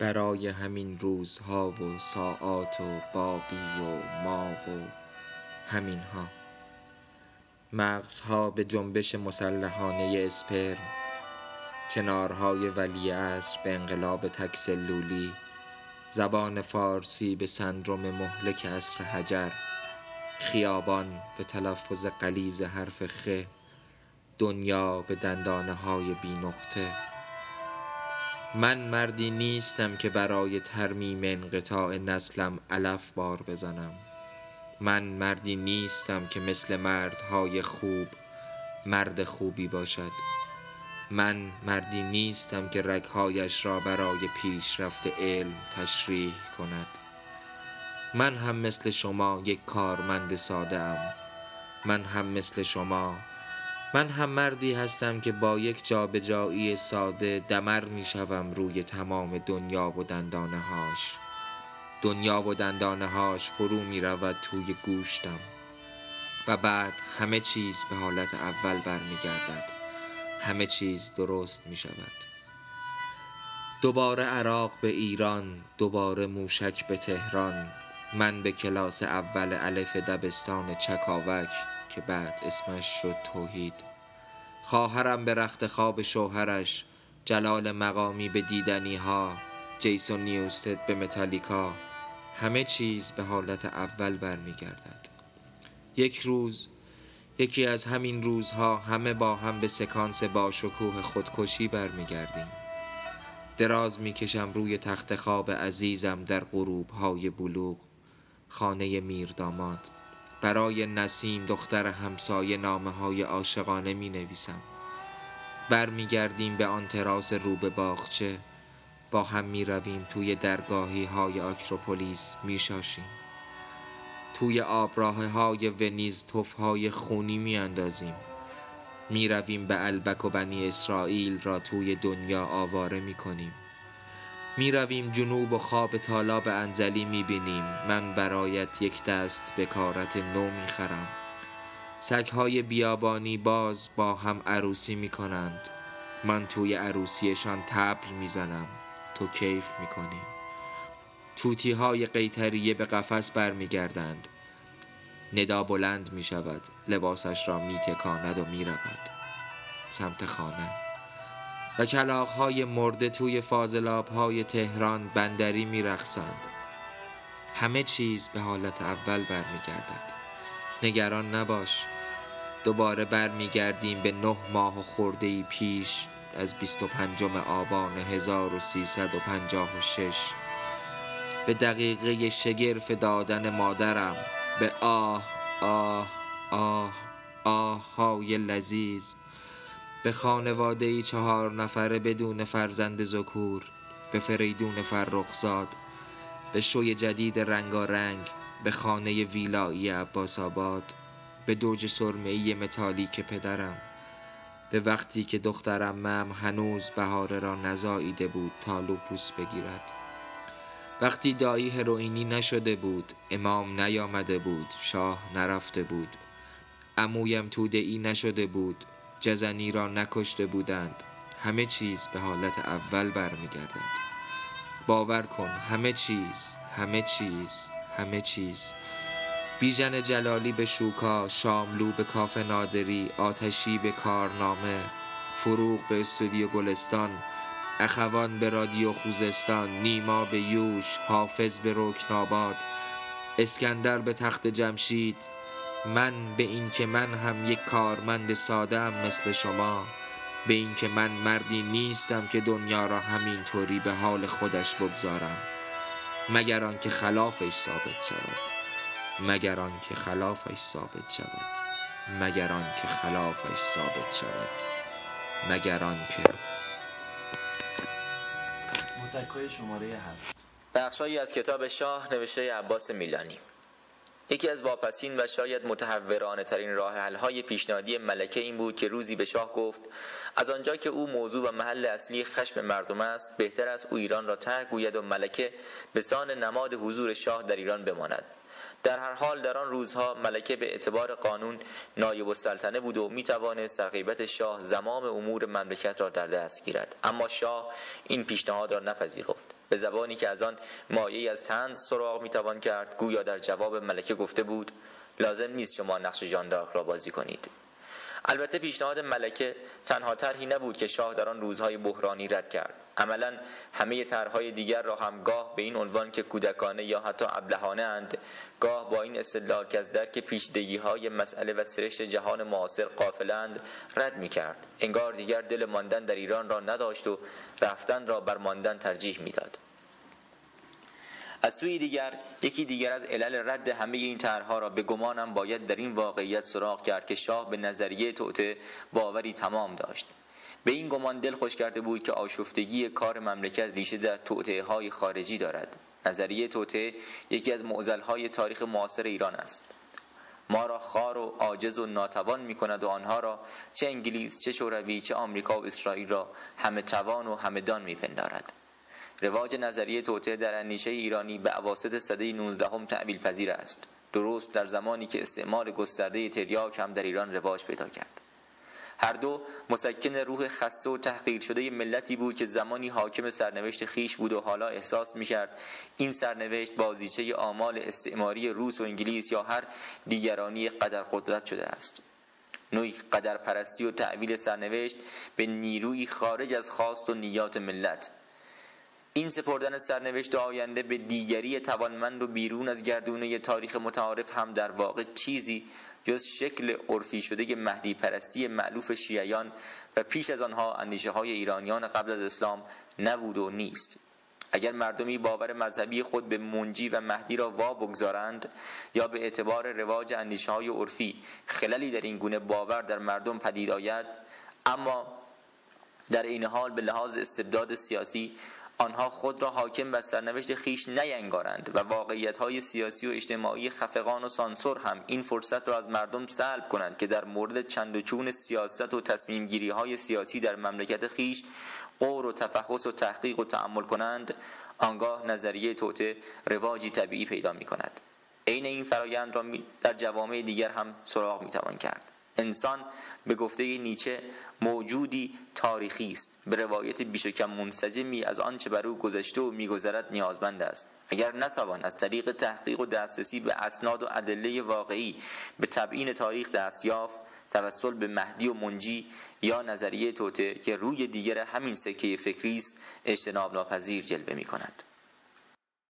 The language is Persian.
برای همین روزها و ساعات و باقی و ما و همینها. مغزها به جنبش مسلحانه اسپرم کنارهای ولیعصر به انقلاب تکسلولی زبان فارسی به سندروم مهلک عصر حجر خیابان به تلفظ قلیز حرف خ دنیا به دندانه های بی نقطه. من مردی نیستم که برای ترمیم انقطاع نسلم علف بار بزنم. من مردی نیستم که مثل مردهای خوب مرد خوبی باشد. من مردی نیستم که رگهایش را برای پیشرفت علم تشریح کند. من هم مثل شما یک کارمند ساده ام من هم مثل شما من هم مردی هستم که با یک جابجایی ساده دمر می شوم روی تمام دنیا و دندانه هاش دنیا و دندانه هاش فرو می رود توی گوشتم. و بعد همه چیز به حالت اول برمیگردد. همه چیز درست می شود. دوباره عراق به ایران دوباره موشک به تهران من به کلاس اول الف دبستان چکاوک که بعد اسمش شد توحید. خواهرم به رخت خواب شوهرش جلال مقامی به دیدنی ها جیسون نیوستد به متالیکا. همه چیز به حالت اول برمیگردد. یک روز یکی از همین روزها همه با هم به سکانس با شکوه خودکشی برمیگردیم. دراز می‌کشم روی تخت خواب عزیزم در غروب های بلوغ خانه میرداماد. برای نسیم دختر همسایه نامه های عاشقانه می نویسم برمیگردیم به آن تراس رو به باغچه. با هم می رویم توی درگاهی های آکروپولیس می شاشیم توی آبراه های ونیز توف های خونی می اندازیم می رویم به البک و بنی اسرائیل را توی دنیا آواره می کنیم می رویم جنوب و خواب تالاب انزلی می بینیم من برایت یک دست بکارت نو می خرم سگهای بیابانی باز با هم عروسی می کنند من توی عروسیشان تبل می زنم تو کیف می کنی توتی های قیتریه به قفس برمیگردند. ندا بلند می شود لباسش را می تکاند و می رود سمت خانه. و کلاخ های مرده توی فاضلاب های تهران بندری می رخصند. همه چیز به حالت اول برمیگردد. نگران نباش. دوباره برمیگردیم به نه ماه خورده ای پیش از 25 آبان 1356 به دقیقه شگرف دادن مادرم به آه آه آه آه های لذیذ به خانواده چهار نفره بدون فرزند زکور به فریدون فرخزاد به شوی جدید رنگارنگ به خانه ویلایی عباس آباد به دوج سرمه‌ای متالیک پدرم به وقتی که دخترم مم هنوز بهاره را نزاییده بود تا لوپوس بگیرد. وقتی دایی هروئینی نشده بود امام نیامده بود شاه نرفته بود. عمویم توده ای نشده بود. جزنی را نکشته بودند. همه چیز به حالت اول برمیگردد. باور کن همه چیز همه چیز همه چیز. بیژن جلالی به شوکا شاملو به کاف نادری آتشی به کارنامه فروغ به استودیو گلستان اخوان به رادیو خوزستان نیما به یوش حافظ به رکناباد اسکندر به تخت جمشید. من به این که من هم یک کارمند ساده مثل شما به این که من مردی نیستم که دنیا را همینطوری به حال خودش بگذارم. مگر آنکه خلافش ثابت شود. مگر که خلافش ثابت شود. مگر که خلافش ثابت شود. مگر که متکای شماره هفت. بخشایی از کتاب شاه نوشته عباس میلانی. یکی از واپسین و شاید متحورانه ترین راه حل های پیشنهادی ملکه این بود که روزی به شاه گفت از آنجا که او موضوع و محل اصلی خشم مردم است بهتر است او ایران را ترک گوید و ملکه به سان نماد حضور شاه در ایران بماند. در هر حال در آن روزها ملکه به اعتبار قانون نایب السلطنه بود و می توانست در غیبت شاه زمام امور مملکت را در دست گیرد. اما شاه این پیشنهاد را نپذیرفت. به زبانی که از آن مایه از تنز سراغ می توان کرد گویا در جواب ملکه گفته بود لازم نیست شما نقش ژاندارک را بازی کنید. البته پیشنهاد ملکه تنها طرحی نبود که شاه در آن روزهای بحرانی رد کرد عملا همه طرحهای دیگر را هم گاه به این عنوان که کودکانه یا حتی ابلهانه اند گاه با این استدلال که از درک پیشدگی های مسئله و سرشت جهان معاصر قافلند رد می کرد انگار دیگر دل ماندن در ایران را نداشت و رفتن را بر ماندن ترجیح می‌داد. از سوی دیگر یکی دیگر از علل رد همه این طرحها را به گمانم باید در این واقعیت سراغ کرد که شاه به نظریه توته باوری تمام داشت. به این گمان دل خوش کرده بود که آشفتگی کار مملکت ریشه در توته های خارجی دارد. نظریه توته یکی از های تاریخ معاصر ایران است. ما را خار و عاجز و ناتوان می کند و آنها را چه انگلیس چه شوروی چه آمریکا و اسرائیل را همه توان و همه دان می پندارد. رواج نظریه توطعه در اندیشه ایرانی به اواسط سده 19 هم تعویل پذیر است. درست در زمانی که استعمال گسترده تریاک هم در ایران رواج پیدا کرد. هر دو مسکن روح خسته و تحقیر شده ملتی بود که زمانی حاکم سرنوشت خیش بود و حالا احساس می کرد این سرنوشت بازیچه آمال استعماری روس و انگلیس یا هر دیگرانی قدر قدرت شده است. نوعی قدر پرستی و تعویل سرنوشت به نیروی خارج از خواست و نیات ملت این سپردن سرنوشت آینده به دیگری توانمند و بیرون از گردونه تاریخ متعارف هم در واقع چیزی جز شکل عرفی شده مهدی پرستی معلوف شیعیان و پیش از آنها اندیشه های ایرانیان قبل از اسلام نبود و نیست. اگر مردمی باور مذهبی خود به منجی و مهدی را وا بگذارند یا به اعتبار رواج اندیشه های عرفی خللی در این گونه باور در مردم پدید آید اما در این حال به لحاظ استبداد سیاسی آنها خود را حاکم و سرنوشت خیش نینگارند و واقعیت های سیاسی و اجتماعی خفقان و سانسور هم این فرصت را از مردم سلب کنند که در مورد چند و چون سیاست و تصمیم گیری های سیاسی در مملکت خیش قور و تفحص و تحقیق و تعمل کنند آنگاه نظریه توته رواجی طبیعی پیدا می کند عین این فرایند را در جوامع دیگر هم سراغ می توان کرد. انسان به گفته نیچه موجودی تاریخی است. به روایت بیش و کم منسجمی از آنچه بر او گذشته و میگذرد نیازمند است. اگر نتوان از طریق تحقیق و دسترسی به اسناد و ادله واقعی به تبیین تاریخ دست یافت توسل به مهدی و منجی یا نظریه توته که روی دیگر همین سکه فکری است اجتناب ناپذیر جلوه می کند